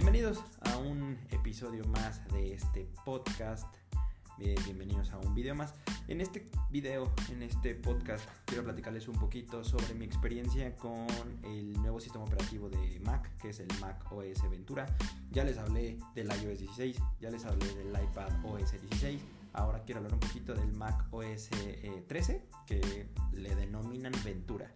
Bienvenidos a un episodio más de este podcast. Bienvenidos a un video más. En este video, en este podcast, quiero platicarles un poquito sobre mi experiencia con el nuevo sistema operativo de Mac, que es el Mac OS Ventura. Ya les hablé del iOS 16, ya les hablé del iPad OS 16. Ahora quiero hablar un poquito del Mac OS 13, eh, que le denominan Ventura.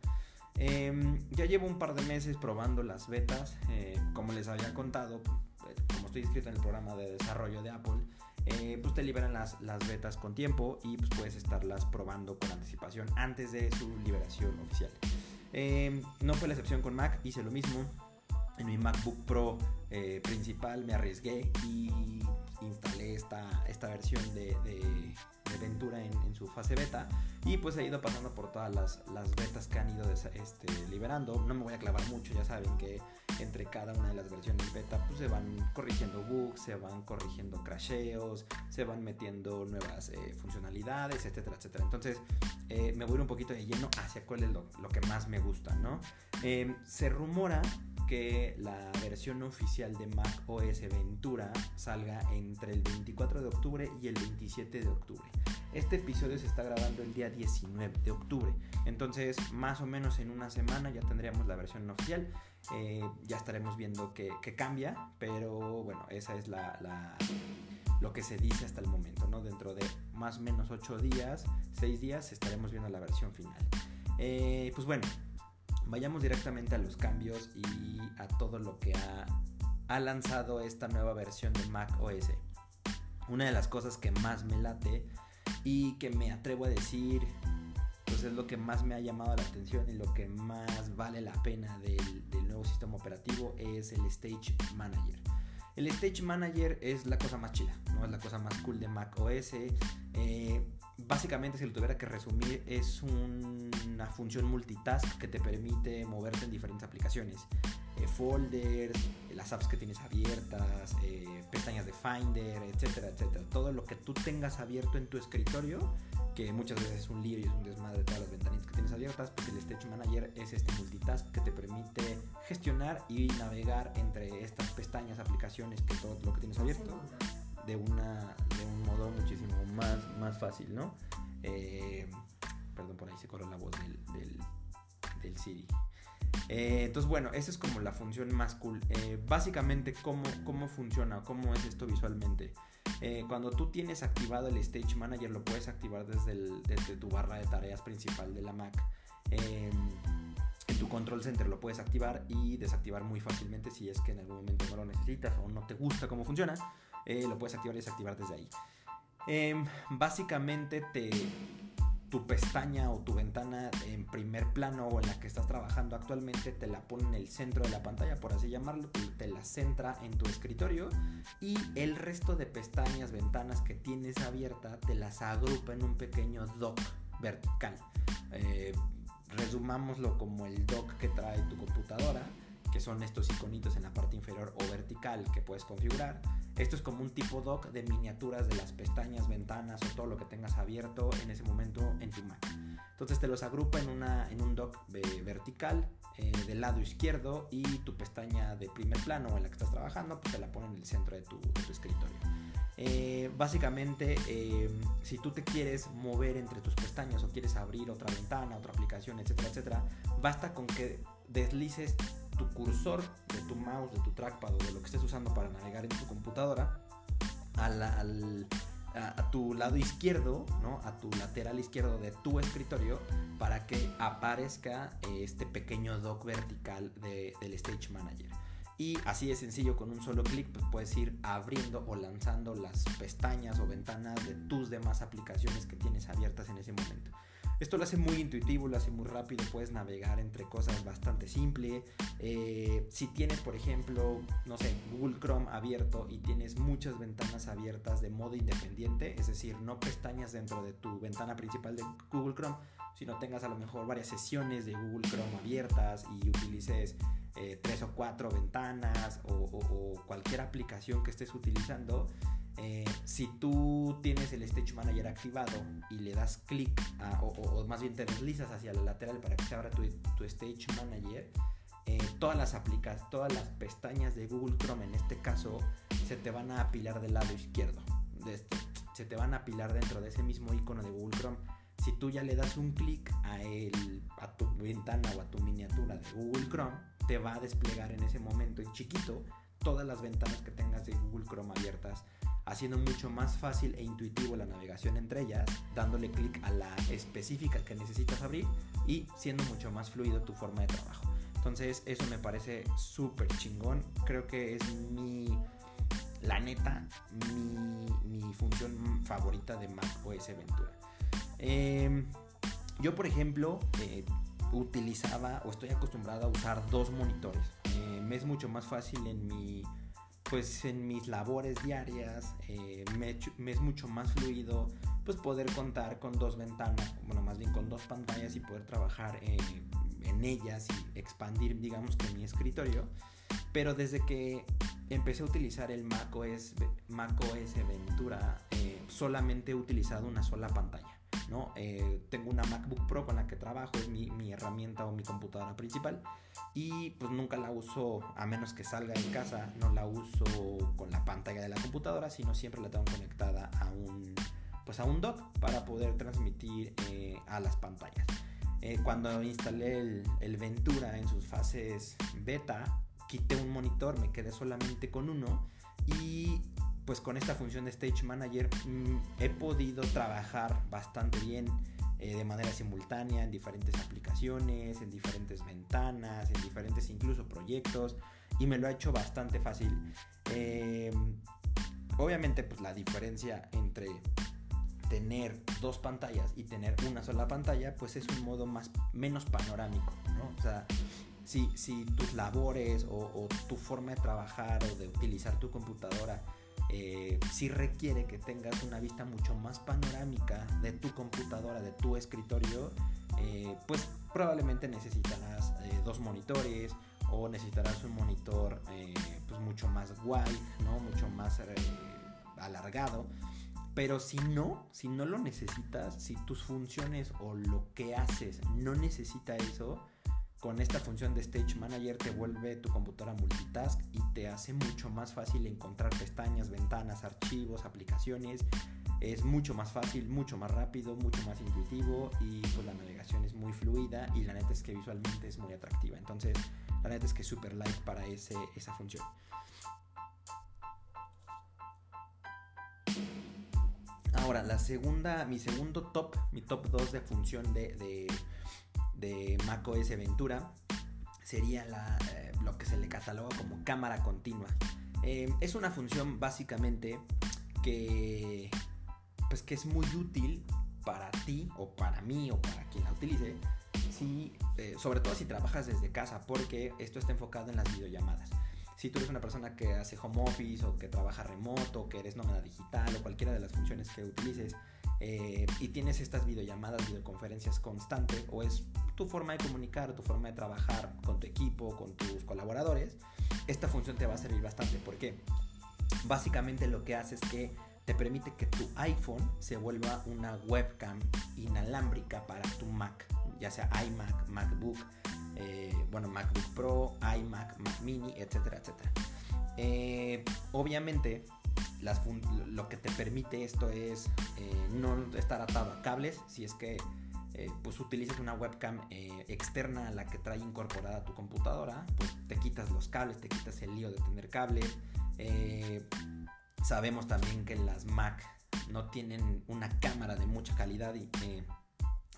Em, ya llevo un par de meses probando las betas. Eh, como les había contado, pues, como estoy inscrito en el programa de desarrollo de Apple, eh, pues te liberan las, las, betas con tiempo y pues puedes estarlas probando con anticipación antes de su liberación oficial. Em, no fue la excepción con Mac, hice lo mismo. En mi MacBook Pro eh, principal me arriesgué y instalé esta, esta versión de, Ventura en, su fase beta y pues he ido pasando por todas las, las betas que han ido este, liberando. No me voy a clavar mucho, ya saben que entre cada una de las versiones beta pues se van corrigiendo bugs, se van corrigiendo crasheos, se van metiendo nuevas eh, funcionalidades, etcétera, etcétera. Entonces eh, me voy un poquito de lleno hacia cuál es lo, lo que más me gusta, ¿no? Em, se rumora la versión oficial de Mac OS Ventura salga entre el 24 de octubre y el 27 de octubre. Este episodio se está grabando el día 19 de octubre, entonces más o menos en una semana ya tendríamos la versión oficial. Eh, ya estaremos viendo que, cambia, pero bueno, esa es la, lo que se dice hasta el momento, ¿no? Dentro de más o menos 8 días, 6 días, estaremos viendo la versión final. Eh, pues bueno, vayamos directamente a los cambios y a todo lo que ha, lanzado esta nueva versión de Mac OS. Una de las cosas que más me late y que me atrevo a decir, pues es lo que más me ha llamado la atención y lo que más vale la pena del, nuevo sistema operativo es el Stage Manager. El Stage Manager es la cosa más chida, ¿no? Es la cosa más cool de Mac OS. Eh, básicamente, si lo tuviera que resumir, es una función multitask que te permite moverte en diferentes aplicaciones. Eh, folders, las apps que tienes abiertas, eh, pestañas de Finder, etcétera, etcétera. Todo lo que tú tengas abierto en tu escritorio, que muchas veces es un lío y es un desmadre de todas las ventanitas que tienes abiertas, pues el Stage Manager es este multitask que te permite gestionar y navegar entre estas pestañas, aplicaciones, que todo lo que tienes abierto de, una, de un modo muchísimo más, más fácil, ¿no? Eh, perdón, por ahí se corrió la voz del, del, Siri. Eh, entonces, bueno, esa es como la función más cool. Eh, básicamente, ¿cómo, ¿cómo funciona? ¿Cómo es esto visualmente? cuando tú tienes activado el Stage Manager, lo puedes activar desde, desde tu barra de tareas principal de la Mac. en tu control center lo puedes activar y desactivar muy fácilmente si es que en algún momento no lo necesitas o no te gusta cómo funciona. Eh, lo puedes activar y desactivar desde ahí. Em, básicamente te, tu pestaña o tu ventana en primer plano o en la que estás trabajando actualmente te la pone en el centro de la pantalla, por así llamarlo, te la centra en tu escritorio y el resto de pestañas, ventanas que tienes abierta te las agrupa en un pequeño dock vertical. Eh, resumámoslo como el dock que trae tu computadora que son estos iconitos en la parte inferior o vertical que puedes configurar. Esto es como un tipo dock de miniaturas de las pestañas, ventanas o todo lo que tengas abierto en ese momento en tu Mac. Entonces te los agrupa en, una, en un dock vertical eh, del lado izquierdo y tu pestaña de primer plano en la que estás trabajando pues te la pone en el centro de tu, escritorio. Eh, básicamente, eh, si tú te quieres mover entre tus pestañas o quieres abrir otra ventana, otra aplicación, etcétera, etcétera, basta con que deslices tu cursor de tu mouse, de tu trackpad o de lo que estés usando para navegar en tu computadora a, tu lado izquierdo, ¿no? a tu lateral izquierdo de tu escritorio para que aparezca este pequeño dock vertical del Stage Manager. Y así de sencillo, con un solo clic, pues puedes ir abriendo o lanzando las pestañas o ventanas de tus demás aplicaciones que tienes abiertas en ese momento. Esto lo hace muy intuitivo, lo hace muy rápido, puedes navegar entre cosas bastante simple. Eh, si tienes, por ejemplo, no sé, Google Chrome abierto y tienes muchas ventanas abiertas de modo independiente, es decir, no pestañas dentro de tu ventana principal de Google Chrome, sino tengas a lo mejor varias sesiones de Google Chrome abiertas y utilices eh, tres o cuatro ventanas o, cualquier aplicación que estés utilizando, eh, si tú tienes el Stage Manager activado y le das clic o, más bien te deslizas hacia la lateral para que se abra tu, Stage Manager, eh, todas las aplicas, todas las pestañas de Google Chrome en este caso se te van a apilar del lado izquierdo. Se te van a apilar dentro de ese mismo icono de Google Chrome. Si tú ya le das un clic a, a tu ventana o a tu miniatura de Google Chrome, te va a desplegar en ese momento en chiquito todas las ventanas que tengas de Google Chrome abiertas, haciendo mucho más fácil e intuitivo la navegación entre ellas, dándole clic a la específica que necesitas abrir y siendo mucho más fluido tu forma de trabajo. Entonces eso me parece súper chingón. Creo que es mi, la neta, mi, función favorita de Mac OS Ventura. Em, yo, por ejemplo, eh, utilizaba o estoy acostumbrado a usar dos monitores. Me es mucho más fácil en mi pues en mis labores diarias eh, me, es mucho más fluido pues poder contar con dos ventanas bueno más bien con dos pantallas y poder trabajar en ellas y expandir, digamos que mi escritorio. Pero desde que empecé a utilizar el macOS, macOS Ventura, eh, solamente he utilizado una sola pantalla. ¿No? Eh, tengo una MacBook Pro con la que trabajo, es mi, mi, herramienta o mi computadora principal. Y pues nunca la uso, a menos que salga de casa, no la uso con la pantalla de la computadora, sino siempre la tengo conectada a un, pues a un dock para poder transmitir eh, a las pantallas. Eh, cuando instalé el, Ventura en sus fases beta, quité un monitor, me quedé solamente con uno y pues con esta función de Stage Manager mm, he podido trabajar bastante bien eh, de manera simultánea en diferentes aplicaciones, en diferentes ventanas, en diferentes incluso proyectos y me lo ha hecho bastante fácil. Eh, obviamente pues la diferencia entre tener dos pantallas y tener una sola pantalla, pues es un modo más, menos panorámico, ¿no? O sea, si, si tus labores o, tu forma de trabajar o de utilizar tu computadora eh, si requiere que tengas una vista mucho más panorámica de tu computadora, de tu escritorio, eh, pues probablemente necesitarás eh, dos monitores o necesitarás un monitor pues mucho más wide, ¿no? mucho más alargado pero si no, si no lo necesitas, si tus funciones o lo que haces no necesita eso, con esta función de Stage Manager te vuelve tu computadora multitask y te hace mucho más fácil encontrar pestañas, ventanas, archivos, aplicaciones. Es mucho más fácil, mucho más rápido, mucho más intuitivo y pues la navegación es muy fluida y la neta es que visualmente es muy atractiva. Entonces, la neta es que super like para ese, esa función. Ahora, la segunda, mi segundo top, mi top 2 de función de, de, de macOS Ventura sería la, eh, lo que se le cataloga como cámara continua. Eh, es una función básicamente que, pues, que es muy útil para ti o para mí o para quien la utilice, si, eh, sobre todo si trabajas desde casa, porque esto está enfocado en las videollamadas si tú eres una persona que hace home office o que trabaja remoto, que eres nómada digital o cualquiera de las funciones que utilices eh, y tienes estas videollamadas, videoconferencias constantes o es tu forma de comunicar tu forma de trabajar con tu equipo, con tus colaboradores, esta función te va a servir bastante porque básicamente lo que hace es que te permite que tu iPhone se vuelva una webcam inalámbrica para tu Mac, ya sea iMac, MacBook, eh, bueno, MacBook Pro, iMac, Mac Mini, etcétera, etcétera. Eh, obviamente, lo que te permite esto es eh, no estar atado a cables, si es que pues utilizas una webcam externa a la que trae incorporada tu computadora, pues te quitas los cables, te quitas el lío de tener cables. sabemos también que las Mac no tienen una cámara de mucha calidad y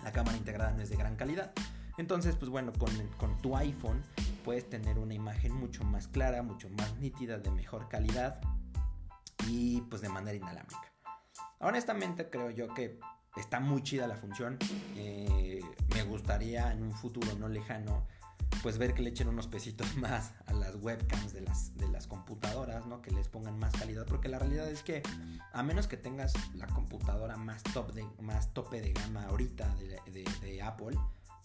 la cámara integrada no es de gran calidad. Entonces, pues bueno, con, tu iPhone puedes tener una imagen mucho más clara, mucho más nítida, de mejor calidad y pues de manera inalámbrica. Honestamente creo yo que está muy chida la función. Eh, me gustaría en un futuro no lejano pues ver que le echen unos pesitos más a las webcams de las, de las computadoras, ¿no? Que les pongan más calidad, porque la realidad es que a menos que tengas la computadora más top de, más tope de gama ahorita de Apple,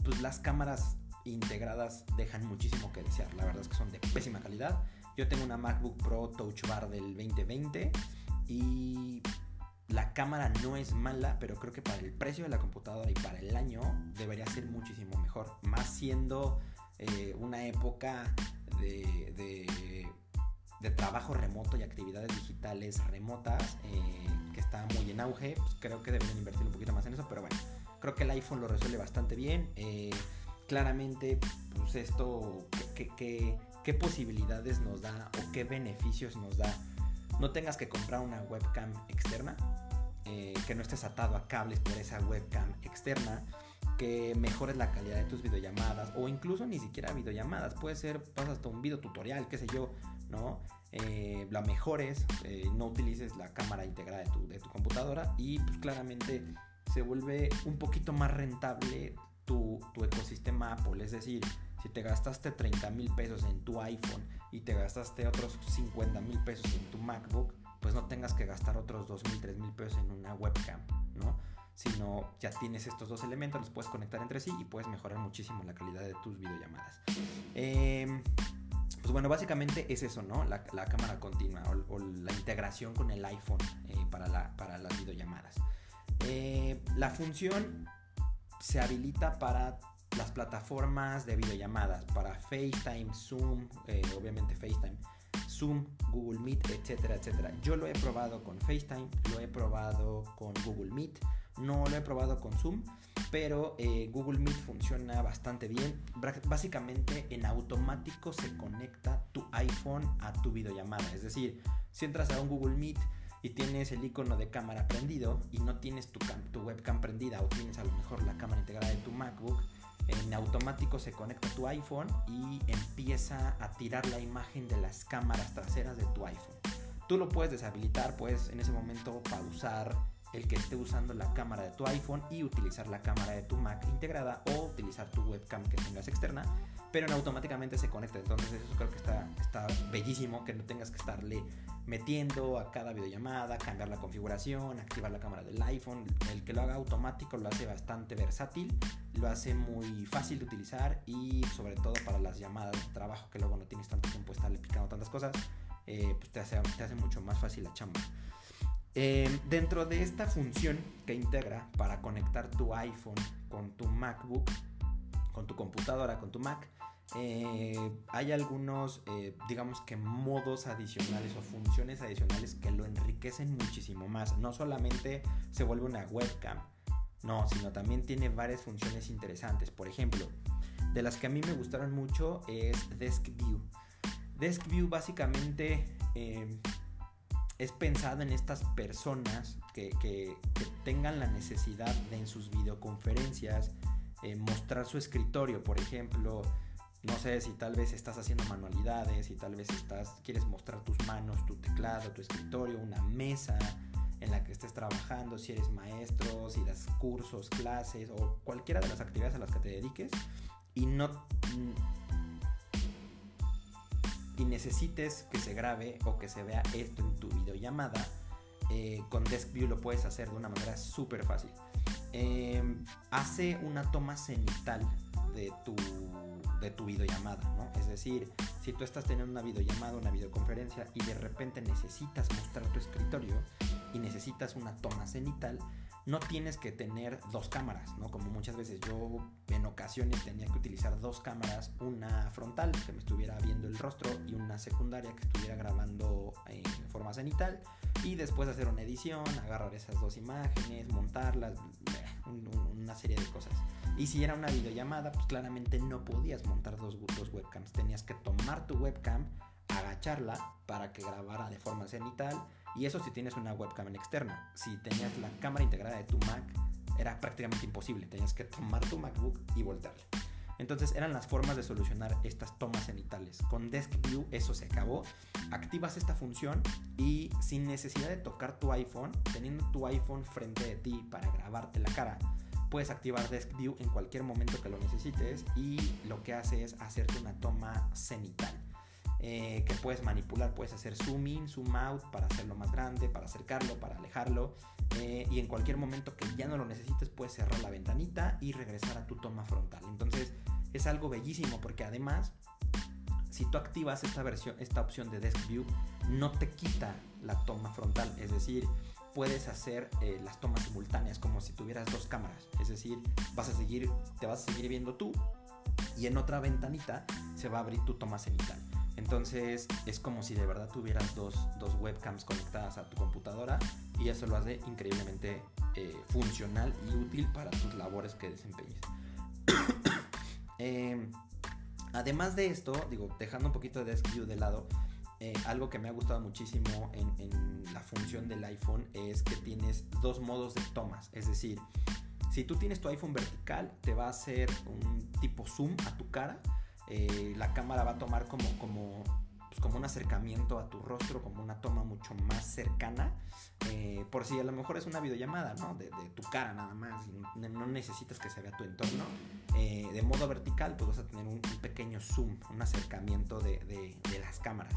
pues las cámaras integradas dejan muchísimo que desear. La verdad es que son de pésima calidad. Yo tengo una MacBook Pro Touch Bar del 2020 y la cámara no es mala, pero creo que para el precio de la computadora y para el año debería ser muchísimo mejor. Más siendo eh, una época de, de, trabajo remoto y actividades digitales remotas eh, que está muy en auge. Pues creo que deberían invertir un poquito más en eso, pero bueno, creo que el iPhone lo resuelve bastante bien. Eh, claramente, pues esto, ¿qué, posibilidades nos da o qué beneficios nos da? No tengas que comprar una webcam externa, que no estés atado a cables por esa webcam externa que mejores la calidad de tus videollamadas o incluso ni siquiera videollamadas, puede ser, pasas hasta un video tutorial, qué sé yo, ¿no? Eh, la mejores, eh, no utilices la cámara integrada de tu, de tu computadora y pues claramente se vuelve un poquito más rentable tu, ecosistema Apple, es decir, si te gastaste 30 mil pesos en tu iPhone y te gastaste otros 50 mil pesos en tu MacBook, pues no tengas que gastar otros 2 mil, 3 mil pesos en una webcam, ¿no? sino ya tienes estos dos elementos, los puedes conectar entre sí y puedes mejorar muchísimo la calidad de tus videollamadas. Em, pues bueno, básicamente es eso, ¿no? La, cámara continua o, la integración con el iPhone eh, para, para las videollamadas. Eh, la función se habilita para las plataformas de videollamadas, para FaceTime, Zoom, eh, obviamente FaceTime, Zoom, Google Meet, etcétera, etcétera. Yo lo he probado con FaceTime, lo he probado con Google Meet, no lo he probado con Zoom, pero eh, Google Meet funciona bastante bien. Básicamente en automático se conecta tu iPhone a tu videollamada. Es decir, si entras a un Google Meet y tienes el icono de cámara prendido y no tienes tu, tu webcam prendida o tienes a lo mejor la cámara integrada de tu MacBook, en automático se conecta tu iPhone y empieza a tirar la imagen de las cámaras traseras de tu iPhone. Tú lo puedes deshabilitar, puedes en ese momento pausar el que esté usando la cámara de tu iPhone y utilizar la cámara de tu Mac integrada o utilizar tu webcam que tengas externa, pero en automáticamente se conecta. Entonces eso creo que está, bellísimo, que no tengas que estarle metiendo a cada videollamada, cambiar la configuración, activar la cámara del iPhone. El que lo haga automático lo hace bastante versátil, lo hace muy fácil de utilizar y sobre todo para las llamadas de trabajo que luego no tienes tanto tiempo estarle picando tantas cosas, eh, pues te hace mucho más fácil la chamba. Em, dentro de esta función que integra para conectar tu iPhone con tu MacBook, con tu computadora, con tu Mac, eh, hay algunos, eh, digamos que modos adicionales o funciones adicionales que lo enriquecen muchísimo más. No solamente se vuelve una webcam, no, sino también tiene varias funciones interesantes. Por ejemplo, de las que a mí me gustaron mucho es Desk View. Desk View básicamente es pensado en estas personas que, tengan la necesidad de en sus videoconferencias eh, mostrar su escritorio, por ejemplo. No sé si tal vez estás haciendo manualidades, y tal vez estás, quieres mostrar tus manos, tu teclado, tu escritorio, una mesa en la que estés trabajando, si eres maestro, si das cursos, clases o cualquiera de las actividades a las que te dediques y no necesites que se grabe o que se vea esto en tu videollamada, eh, con DeskView lo puedes hacer de una manera súper fácil. Em, hace una toma cenital de tu, de tu videollamada, ¿no? Es decir, si tú estás teniendo una videollamada, una videoconferencia y de repente necesitas mostrar tu escritorio y necesitas una toma cenital, no tienes que tener dos cámaras, ¿no? Como muchas veces yo en ocasiones tenía que utilizar dos cámaras, una frontal que me estuviera viendo el rostro y una secundaria que estuviera grabando en forma cenital y después hacer una edición, agarrar esas dos imágenes, montarlas, una serie de cosas. Y si era una videollamada, pues claramente no podías montar dos, webcams, tenías que tomar tu webcam, agacharla para que grabara de forma cenital y eso si tienes una webcam externa. Si tenías la cámara integrada de tu Mac, era prácticamente imposible. Tenías que tomar tu MacBook y voltearla. Entonces eran las formas de solucionar estas tomas cenitales. Con Desk View eso se acabó. Activas esta función y sin necesidad de tocar tu iPhone, teniendo tu iPhone frente de ti para grabarte la cara, puedes activar Desk View en cualquier momento que lo necesites y lo que hace es hacerte una toma cenital. Eh, que puedes manipular, puedes hacer zoom in, zoom out para hacerlo más grande, para acercarlo, para alejarlo eh, y en cualquier momento que ya no lo necesites puedes cerrar la ventanita y regresar a tu toma frontal. Entonces es algo bellísimo porque además si tú activas esta versión, esta opción de Desk View, no te quita la toma frontal, es decir, puedes hacer eh, las tomas simultáneas como si tuvieras dos cámaras, es decir, vas a seguir, te vas a seguir viendo tú y en otra ventanita se va a abrir tu toma cenital. Entonces es como si de verdad tuvieras dos, webcams conectadas a tu computadora y eso lo hace increíblemente eh, funcional y útil para tus labores que desempeñes. Em, además de esto, digo, dejando un poquito de SQ de lado, eh, algo que me ha gustado muchísimo en, la función del iPhone es que tienes dos modos de tomas. Es decir, si tú tienes tu iPhone vertical, te va a hacer un tipo zoom a tu cara. Eh, la cámara va a tomar como, como, pues como un acercamiento a tu rostro, como una toma mucho más cercana. Eh, por si a lo mejor es una videollamada, ¿no? De, tu cara nada más. No, necesitas que se vea tu entorno. de modo vertical, pues vas a tener un, pequeño zoom, un acercamiento de las cámaras.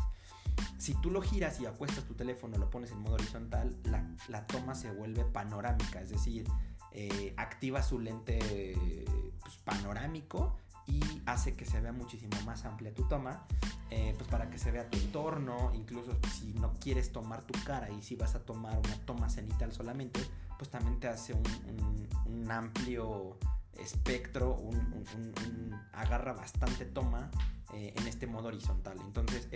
Si tú lo giras y acuestas tu teléfono, lo pones en modo horizontal, la, toma se vuelve panorámica, es decir, eh, activa su lente pues, panorámico y hace que se vea muchísimo más amplia tu toma, eh, pues para que se vea tu entorno, incluso si no quieres tomar tu cara y si vas a tomar una toma cenital solamente, pues también te hace un, amplio espectro, agarra bastante toma eh, en este modo horizontal. Entonces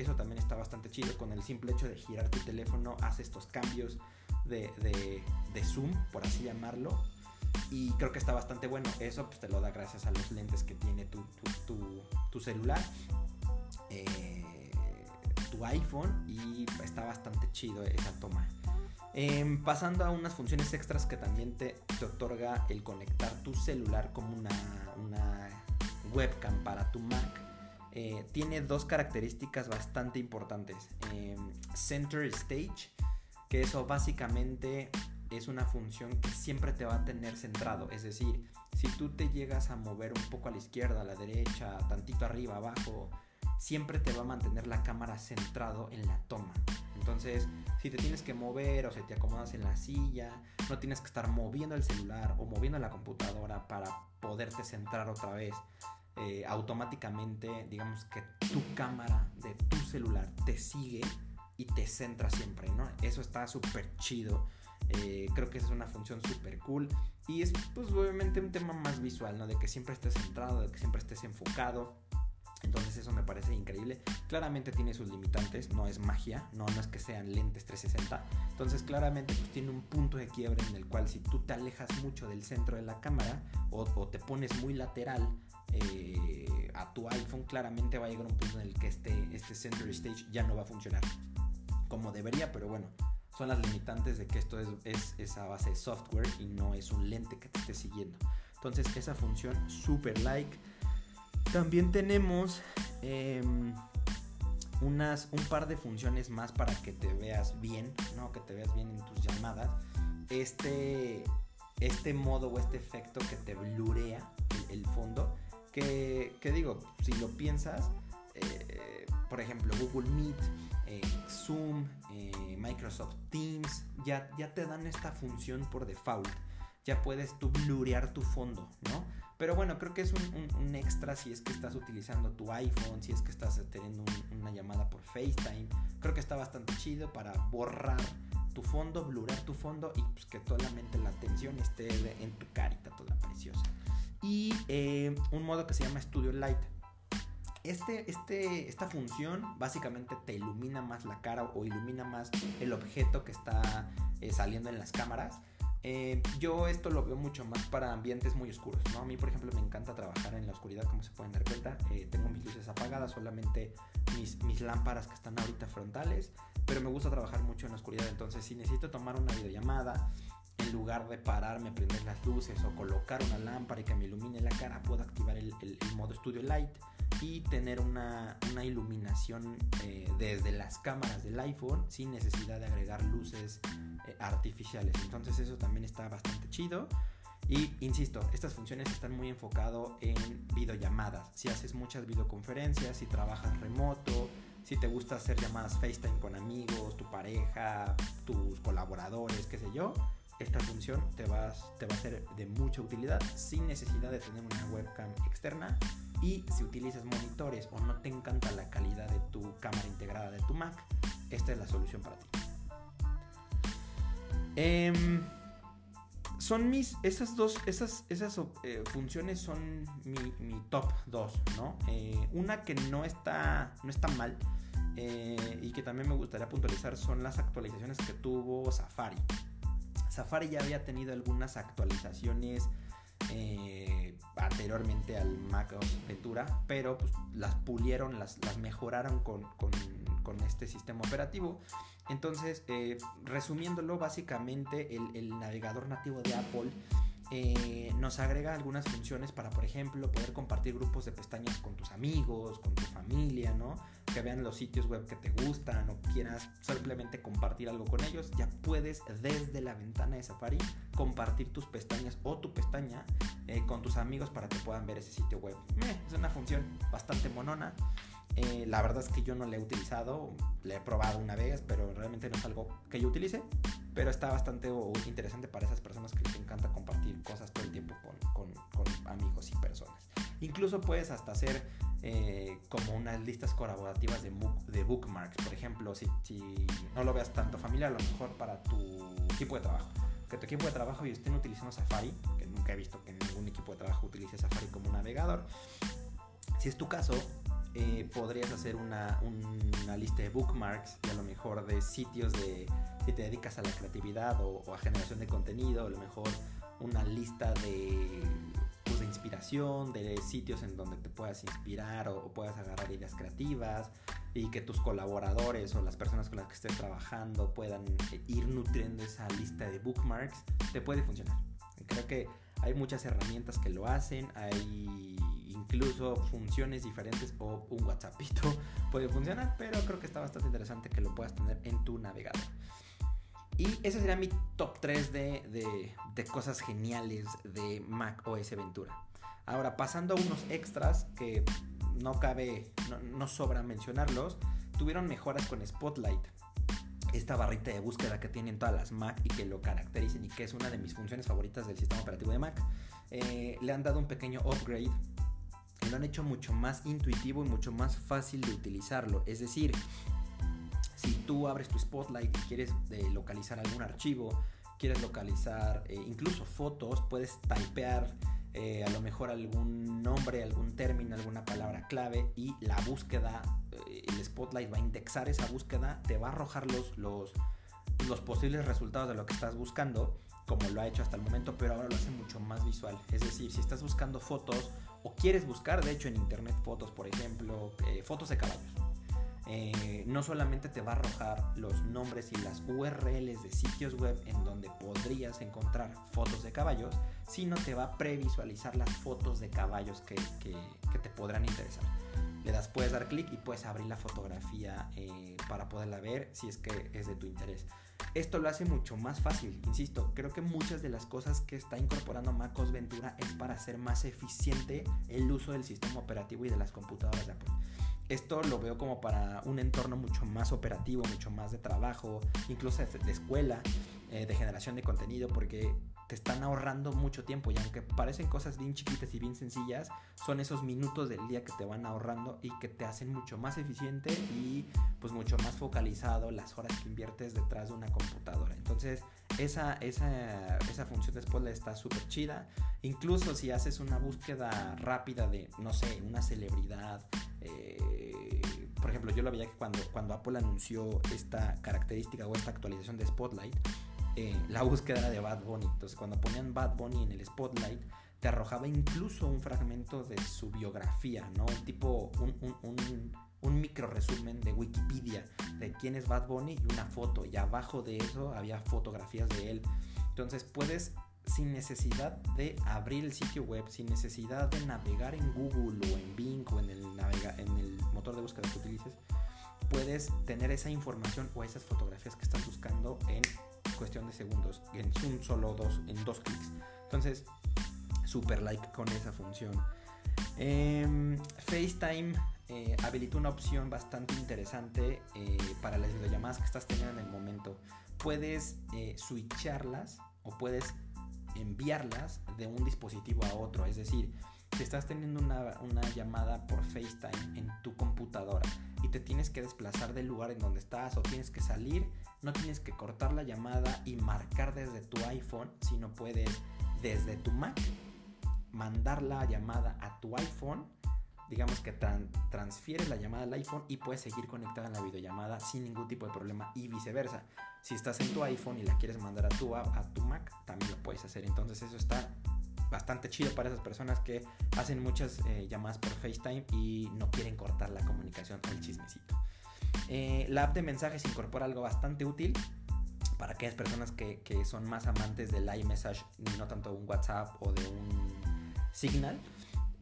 Con el simple hecho de girar tu teléfono hace estos cambios de, zoom, por así llamarlo. Y creo que está bastante bueno. Eso pues, te lo da gracias a los lentes que tiene tu, celular. Eh, tu iPhone y está bastante chido esa toma. Em, pasando a unas funciones extras que también te, otorga el conectar tu celular como una webcam para tu Mac. Eh, tiene dos características bastante importantes. Em, center Stage, que eso básicamente es una función que siempre te va a tener centrado. Es decir, si tú te llegas a mover un poco a la izquierda, a la derecha, tantito arriba, abajo, siempre te va a mantener la cámara centrado en la toma. Entonces, si te tienes que mover o se te acomodas en la silla, no tienes que estar moviendo el celular o moviendo la computadora para poderte centrar otra vez. Eh, automáticamente, digamos que tu cámara de tu celular te sigue y te centra siempre, ¿no? Eso está súper chido. Eh, creo que esa es una función súper cool. Y es, pues, obviamente un tema más visual, ¿no? De que siempre estés centrado, de que siempre estés enfocado. Entonces eso me parece increíble. Claramente tiene sus limitantes, no es magia, no, no es que sean lentes 360. Entonces claramente pues, tiene un punto de quiebre en el cual si tú te alejas mucho del centro de la cámara o, o te pones muy lateral a tu iPhone, claramente va a llegar un punto en el que este, este Center Stage ya no va a funcionar como debería, pero bueno, son las limitantes de que esto es, es base de software y no es un lente que te esté siguiendo. Entonces esa función super like. También tenemos em, unas, un par de funciones más para que te veas bien, ¿no? Que te veas bien en tus llamadas. Este, este modo o este efecto que te blurea el fondo que, digo, si lo piensas, eh, por ejemplo, Google Meet, eh, Zoom, eh, Microsoft Teams, ya, ya te dan esta función por default. Ya puedes tú blurear tu fondo, ¿no? Pero bueno, creo que es un, extra si es que estás utilizando tu iPhone, si es que estás teniendo una llamada por FaceTime. Creo que está bastante chido para borrar tu fondo, blurear tu fondo y pues que solamente la atención esté en tu carita toda preciosa y eh, un modo que se llama Studio Light. Este, este, esta función básicamente te ilumina más la cara o ilumina más el objeto que está eh, saliendo en las cámaras. Eh, yo esto lo veo mucho más para ambientes muy oscuros, ¿no? A mí, por ejemplo, me encanta trabajar en la oscuridad, como se pueden dar cuenta. tengo mis luces apagadas, solamente mis, mis lámparas que están ahorita frontales, pero me gusta trabajar mucho en la oscuridad. Entonces, si necesito tomar una videollamada, en lugar de pararme, prender las luces o colocar una lámpara y que me ilumine la cara, puedo activar el, modo Studio Light y tener una, iluminación eh, desde las cámaras del iPhone sin necesidad de agregar luces eh, artificiales. Entonces eso también está bastante chido. Y insisto, estas funciones están muy enfocado en videollamadas. Si haces muchas videoconferencias, si trabajas remoto, si te gusta hacer llamadas FaceTime con amigos, tu pareja, tus colaboradores, qué sé yo, esta función te, vas, te va a ser de mucha utilidad sin necesidad de tener una webcam externa y si utilizas monitores o no te encanta la calidad de tu cámara integrada de tu Mac, esta es la solución para ti. Em, son mis, esas dos, esas, esas eh, funciones son mi, top 2, ¿no? Eh, una que no está, no está mal eh, y que también me gustaría puntualizar son las actualizaciones que tuvo Safari. Safari ya había tenido algunas actualizaciones anteriormente al Mac Ventura, pero pues, las pulieron, las, mejoraron con, con, con este sistema operativo. Entonces, eh, resumiéndolo, básicamente el, navegador nativo de Apple eh, nos agrega algunas funciones para, por ejemplo, poder compartir grupos de pestañas con tus amigos, con tu familia, ¿no? Que vean los sitios web que te gustan o quieras simplemente compartir algo con ellos. Ya puedes desde la ventana de Safari compartir tus pestañas o tu pestaña eh, con tus amigos para que puedan ver ese sitio web. es una función bastante monona. Eh, la verdad es que yo no la he utilizado, la he probado una vez, pero realmente no es algo que yo utilice. Pero está bastante interesante para esas personas que les encanta compartir cosas todo el tiempo con, amigos y personas. Incluso puedes hasta hacer eh, como unas listas colaborativas de, de bookmarks. Por ejemplo, si, si, no lo veas tanto familiar, a lo mejor para tu equipo de trabajo. Que tu equipo de trabajo y estén utilizando Safari, que nunca he visto que ningún equipo de trabajo utilice Safari como navegador. Si es tu caso, eh, podrías hacer una, lista de bookmarks y a lo mejor de sitios de, que te dedicas a la creatividad o, a generación de contenido, a lo mejor una lista de, pues, de inspiración, de sitios en donde te puedas inspirar o, puedas agarrar ideas creativas y que tus colaboradores o las personas con las que estés trabajando puedan eh, ir nutriendo esa lista de bookmarks, te puede funcionar. Creo que hay muchas herramientas que lo hacen, hay incluso funciones diferentes o un WhatsAppito puede funcionar, pero creo que está bastante interesante que lo puedas tener en tu navegador. Y ese sería mi top 3 de, cosas geniales de Mac OS Ventura. Ahora, pasando a unos extras que no cabe, no, sobra mencionarlos, tuvieron mejoras con Spotlight esta barrita de búsqueda que tienen todas las Mac y que lo caracterizan y que es una de mis funciones favoritas del sistema operativo de Mac. Eh, le han dado un pequeño upgrade lo han hecho mucho más intuitivo y mucho más fácil de utilizarlo. Es decir, si tú abres tu Spotlight y quieres eh, localizar algún archivo, quieres localizar eh, incluso fotos, puedes typear eh, a lo mejor algún nombre, algún término, alguna palabra clave y la búsqueda, el Spotlight va a indexar esa búsqueda, te va a arrojar los, los, los posibles resultados de lo que estás buscando, como lo ha hecho hasta el momento, pero ahora lo hace mucho más visual. Es decir, si estás buscando fotos, o quieres buscar, de hecho, en internet fotos, por ejemplo, eh, fotos de caballos. Eh, no solamente te va a arrojar los nombres y las URLs de sitios web en donde podrías encontrar fotos de caballos, sino te va a previsualizar las fotos de caballos que, te podrán interesar. Le das, puedes dar clic y puedes abrir la fotografía eh, para poderla ver si es que es de tu interés. Esto lo hace mucho más fácil, insisto, creo que muchas de las cosas que está incorporando MacOS Ventura es para hacer más eficiente el uso del sistema operativo y de las computadoras de Apple. Esto lo veo como para un entorno mucho más operativo, mucho más de trabajo, incluso de escuela, eh, de generación de contenido, porque te están ahorrando mucho tiempo y aunque parecen cosas bien chiquitas y bien sencillas, son esos minutos del día que te van ahorrando y que te hacen mucho más eficiente y pues mucho más focalizado las horas que inviertes detrás de una computadora. Entonces esa, esa, esa función de Spotlight está súper chida. Incluso si haces una búsqueda rápida de, no sé, una celebridad. Eh, por ejemplo, yo lo veía que cuando, cuando Apple anunció esta característica o esta actualización de Spotlight, eh, la búsqueda de Bad Bunny. Entonces, cuando ponían Bad Bunny en el spotlight, te arrojaba incluso un fragmento de su biografía, ¿no? Tipo, un, micro resumen de Wikipedia de quién es Bad Bunny y una foto. Y abajo de eso había fotografías de él. Entonces, puedes sin necesidad de abrir el sitio web, sin necesidad de navegar en Google o en Bing o en el, en el motor de búsqueda que utilices, puedes tener esa información o esas fotografías que estás buscando en cuestión de segundos, en un solo dos, en dos clics. Entonces, super like con esa función. Em, FaceTime eh, habilita una opción bastante interesante eh, para las videollamadas que estás teniendo en el momento. Puedes eh, switcharlas o puedes enviarlas de un dispositivo a otro. Es decir, Si estás teniendo una, una llamada por FaceTime en tu computadora y te tienes que desplazar del lugar en donde estás o tienes que salir, no tienes que cortar la llamada y marcar desde tu iPhone, sino puedes desde tu Mac mandar la llamada a tu iPhone digamos que transfiere la llamada al iPhone y puedes seguir conectada en la videollamada sin ningún tipo de problema y viceversa. Si estás en tu iPhone y la quieres mandar a tu, a, tu Mac, también lo puedes hacer. Entonces eso está bastante chido para esas personas que hacen muchas eh, llamadas por FaceTime y no quieren cortar la comunicación el chismecito. Eh, la app de mensajes incorpora algo bastante útil para aquellas personas que, son más amantes del iMessage, no tanto un WhatsApp o de un Signal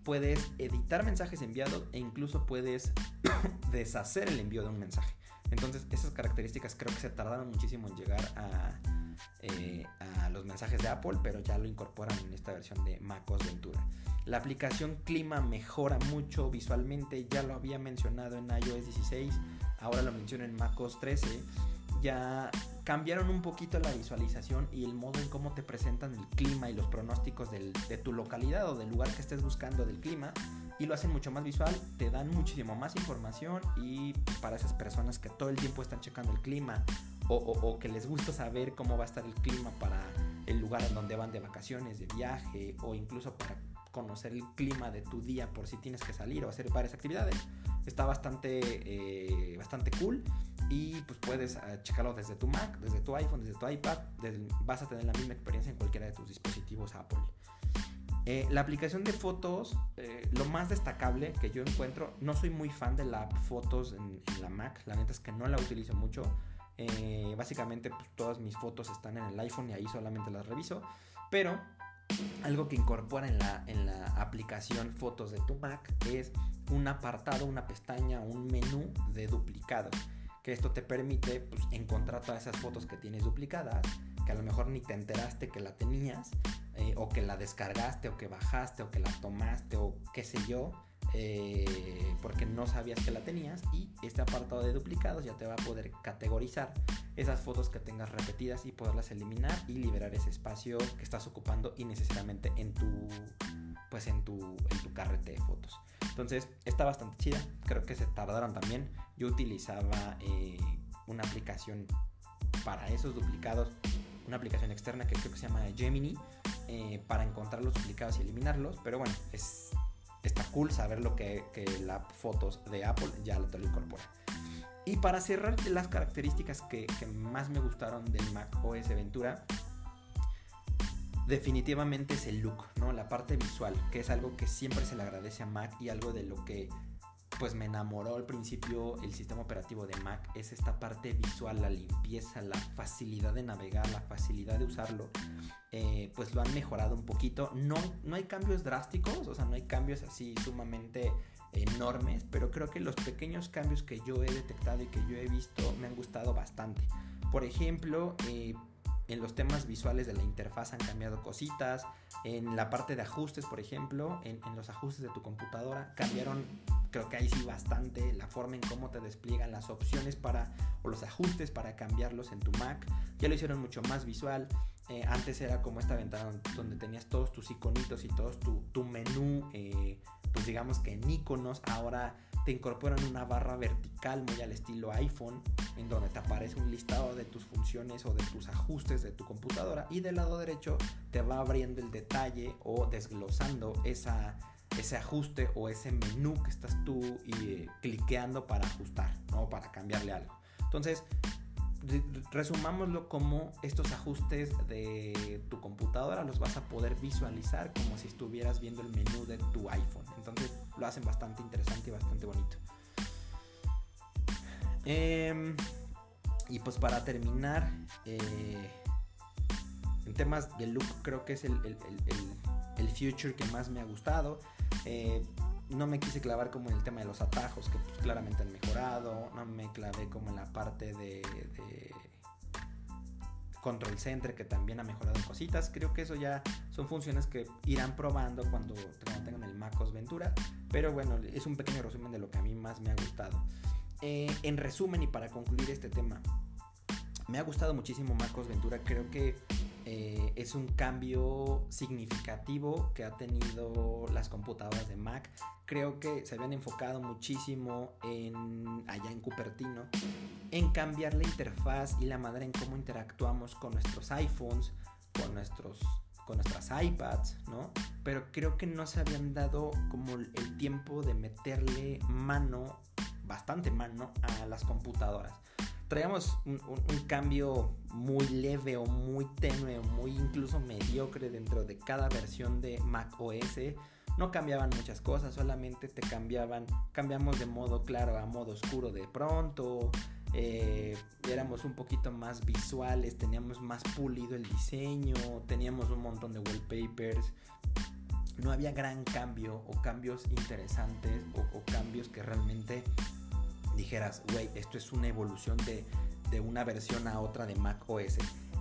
puedes editar mensajes enviados e incluso puedes deshacer el envío de un mensaje. Entonces esas características creo que se tardaron muchísimo en llegar a, eh, a los mensajes de Apple, pero ya lo incorporan en esta versión de MacOS Ventura. La aplicación Clima mejora mucho visualmente, ya lo había mencionado en iOS 16, ahora lo menciono en macOS 13 ya cambiaron un poquito la visualización y el modo en cómo te presentan el clima y los pronósticos de tu localidad o del lugar que estés buscando del clima y lo hacen mucho más visual, te dan muchísimo más información y para esas personas que todo el tiempo están checando el clima o, o que les gusta saber cómo va a estar el clima para el lugar en donde van de vacaciones, de viaje o incluso para conocer el clima de tu día por si tienes que salir o hacer varias actividades. Está bastante, eh, bastante cool y pues puedes ah, checarlo desde tu Mac, desde tu iPhone, desde tu iPad. vas a tener la misma experiencia en cualquiera de tus dispositivos Apple. Eh, la aplicación de fotos, eh, lo más destacable que yo encuentro, no soy muy fan de la app Fotos en, la Mac, la neta es que no la utilizo mucho. básicamente pues, todas mis fotos están en el iPhone y ahí solamente las reviso. Pero algo que incorpora en la, en la aplicación Fotos de tu Mac es un apartado, una pestaña, un menú de duplicado. Que esto te permite pues, encontrar todas esas fotos que tienes duplicadas, que a lo mejor ni te enteraste que la tenías, eh, o que la descargaste, o que bajaste, o que la tomaste, o qué sé yo eh, porque no sabías que la tenías y este apartado de duplicados ya te va a poder categorizar esas fotos que tengas repetidas y poderlas eliminar y liberar ese espacio que estás ocupando innecesariamente en tu pues en tu en tu carrete de fotos. Entonces está bastante chida. Creo que se tardaron también. Yo utilizaba eh, una aplicación para esos duplicados una aplicación externa que creo que se llama Gemini eh, para encontrar los duplicados y eliminarlos pero bueno es está cool saber lo que, que la fotos de Apple ya te lo incorpora. Y para cerrar las características que, que, más me gustaron del Mac OS Ventura, definitivamente es el look, ¿no? La parte visual, que es algo que siempre se le agradece a Mac y algo de lo que pues me enamoró al principio el sistema operativo de Mac es esta parte visual, la limpieza, la facilidad de navegar, la facilidad de usarlo. Eh, pues lo han mejorado un poquito. No, no hay cambios drásticos, o sea, no hay cambios así sumamente enormes, pero creo que los pequeños cambios que yo he detectado y que yo he visto me han gustado bastante. Por ejemplo, eh, en los temas visuales de la interfaz han cambiado cositas. En la parte de ajustes, por ejemplo, en, en los ajustes de tu computadora cambiaron creo que ahí sí bastante la forma en cómo te despliegan las opciones para o los ajustes para cambiarlos en tu Mac. Ya lo hicieron mucho más visual. Eh, antes era como esta ventana donde tenías todos tus iconitos y todos tu, tu menú, eh, pues digamos que en iconos. Ahora te incorporan una barra vertical muy al estilo iPhone, en donde te aparece un listado de tus funciones o de tus ajustes de tu computadora. Y del lado derecho te va abriendo el detalle o desglosando esa ese ajuste o ese menú que estás tú y, cliqueando para ajustar, ¿no? Para cambiarle algo. Entonces, resumámoslo como estos ajustes de tu computadora los vas a poder visualizar como si estuvieras viendo el menú de tu iPhone. Entonces lo hacen bastante interesante y bastante bonito. Em, y pues para terminar, eh, en temas de look creo que es el, el, el, future que más me ha gustado. Eh, no me quise clavar como en el tema de los atajos, que pues claramente han mejorado. No me clavé como en la parte de, Control Center, que también ha mejorado cositas. Creo que eso ya son funciones que irán probando cuando, tengan el MacOS Ventura. Pero bueno, es un pequeño resumen de lo que a mí más me ha gustado. Eh, en resumen y para concluir este tema, me ha gustado muchísimo MacOS Ventura. Creo que eh, es un cambio significativo que ha tenido las computadoras de Mac. Creo que se habían enfocado muchísimo en allá en Cupertino en cambiar la interfaz y la manera en cómo interactuamos con nuestros iPhones, con nuestros con nuestras iPads, ¿no? Pero creo que no se habían dado como el tiempo de meterle mano, bastante mano, a las computadoras traíamos un, cambio muy leve o muy tenue o muy incluso mediocre dentro de cada versión de Mac OS. No cambiaban muchas cosas, solamente te cambiaban, cambiamos de modo claro a modo oscuro de pronto. Eh, éramos un poquito más visuales, teníamos más pulido el diseño, teníamos un montón de wallpapers. No había gran cambio o cambios interesantes o cambios que realmente dijeras, güey, esto es una evolución de, una versión a otra de Mac OS.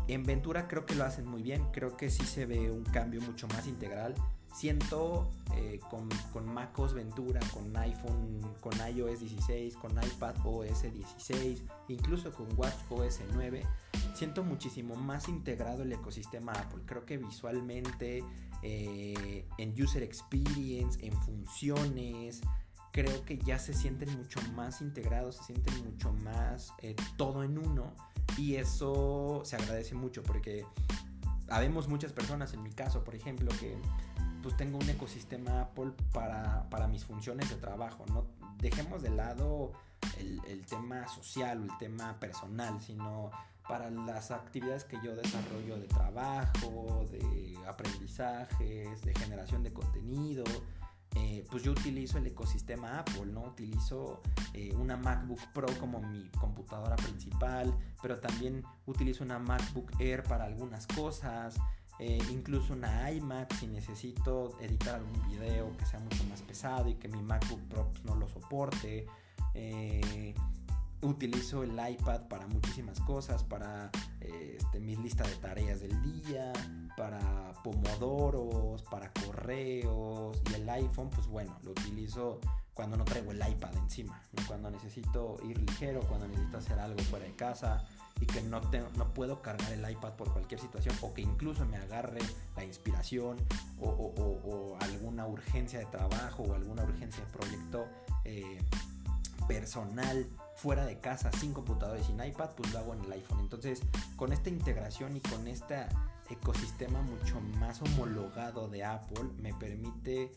En Ventura creo que lo hacen muy bien, creo que sí se ve un cambio mucho más integral. Siento eh, con, con MacOS Ventura, con iPhone, con iOS 16, con iPad OS 16, incluso con Watch OS 9, siento muchísimo más integrado el ecosistema Apple. Creo que visualmente, eh, en user experience, en funciones, creo que ya se sienten mucho más integrados, se sienten mucho más eh, todo en uno. Y eso se agradece mucho porque habemos muchas personas, en mi caso, por ejemplo, que pues tengo un ecosistema Apple para, para mis funciones de trabajo, no dejemos de lado el, el tema social o el tema personal, sino para las actividades que yo desarrollo de trabajo, de aprendizajes, de generación de contenido, eh, pues yo utilizo el ecosistema Apple, ¿no? Utilizo eh, una MacBook Pro como mi computadora principal, pero también utilizo una MacBook Air para algunas cosas, eh, incluso una iMac si necesito editar algún video que sea mucho más pesado y que mi MacBook Pro pues, no lo soporte. Utilizo el iPad para muchísimas cosas, para este, mis listas de tareas del día, para pomodoros, para correos y el iPhone, pues bueno, lo utilizo cuando no traigo el iPad encima, cuando necesito ir ligero, cuando necesito hacer algo fuera de casa y que no, no puedo cargar el iPad por cualquier situación o que incluso me agarre la inspiración o, alguna urgencia de trabajo o alguna urgencia de proyecto eh, personal fuera de casa sin computador y sin iPad, pues lo hago en el iPhone. Entonces, con esta integración y con esta ecosistema mucho más homologado de Apple me permite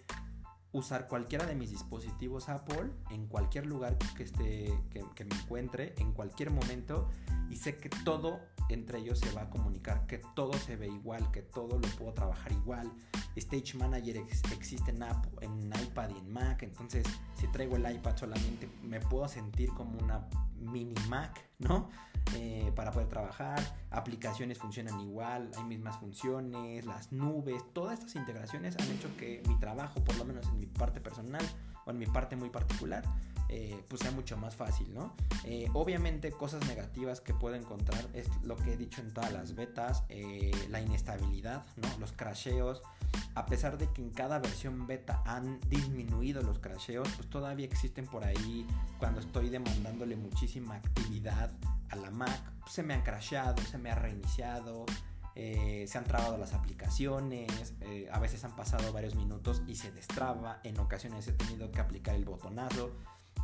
usar cualquiera de mis dispositivos Apple en cualquier lugar que esté que, me encuentre en cualquier momento y sé que todo entre ellos se va a comunicar que todo se ve igual que todo lo puedo trabajar igual. Stage Manager existe en, Apple, en iPad y en Mac entonces si traigo el iPad solamente me puedo sentir como una mini Mac no eh, para poder trabajar, aplicaciones funcionan igual, hay mismas funciones, las nubes, todas estas integraciones han hecho que mi trabajo, por lo menos en mi parte personal o en mi parte muy particular, eh, pues sea mucho más fácil, ¿no? Eh, obviamente cosas negativas que puedo encontrar es lo que he dicho en todas las betas, la inestabilidad, ¿no? Los crasheos, a pesar de que en cada versión beta han disminuido los crasheos, pues todavía existen por ahí cuando estoy demandándole muchísima actividad a la Mac, se me han crashado, se me ha reiniciado, eh, se han trabado las aplicaciones, eh, a veces han pasado varios minutos y se destraba, en ocasiones he tenido que aplicar el botonazo,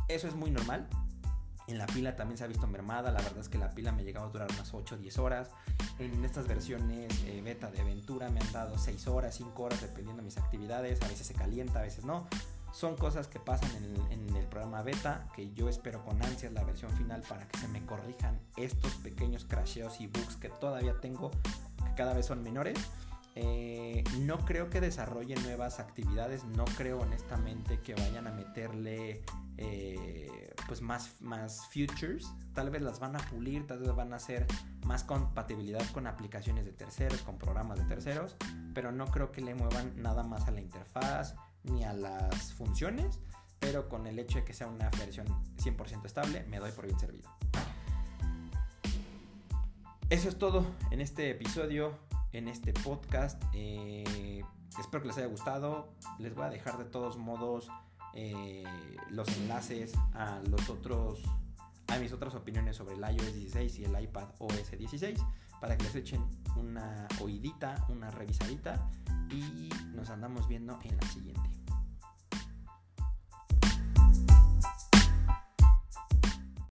eso es muy normal. En la pila también se ha visto mermada, la verdad es que la pila me ha llegado a durar unas 8 o 10 horas. En estas versiones eh, beta de aventura me han dado 6 horas, 5 horas dependiendo de mis actividades, a veces se calienta, a veces no. Son cosas que pasan en el, programa beta, que yo espero con ansias la versión final para que se me corrijan estos pequeños crasheos y bugs que todavía tengo, que cada vez son menores. Eh, no creo que desarrollen nuevas actividades, no creo honestamente que vayan a meterle eh, pues más, más features, tal vez las van a pulir, tal vez van a hacer más compatibilidad con aplicaciones de terceros, con programas de terceros, pero no creo que le muevan nada más a la interfaz, ni a las funciones, pero con el hecho de que sea una versión 100% estable, me doy por bien servido. Eso es todo en este episodio, en este podcast. Eh, espero que les haya gustado. Les voy a dejar de todos modos eh, los enlaces a los otros a mis otras opiniones sobre el iOS 16 y el iPad OS 16 para que les echen una oídita, una revisadita y nos andamos viendo en la siguiente.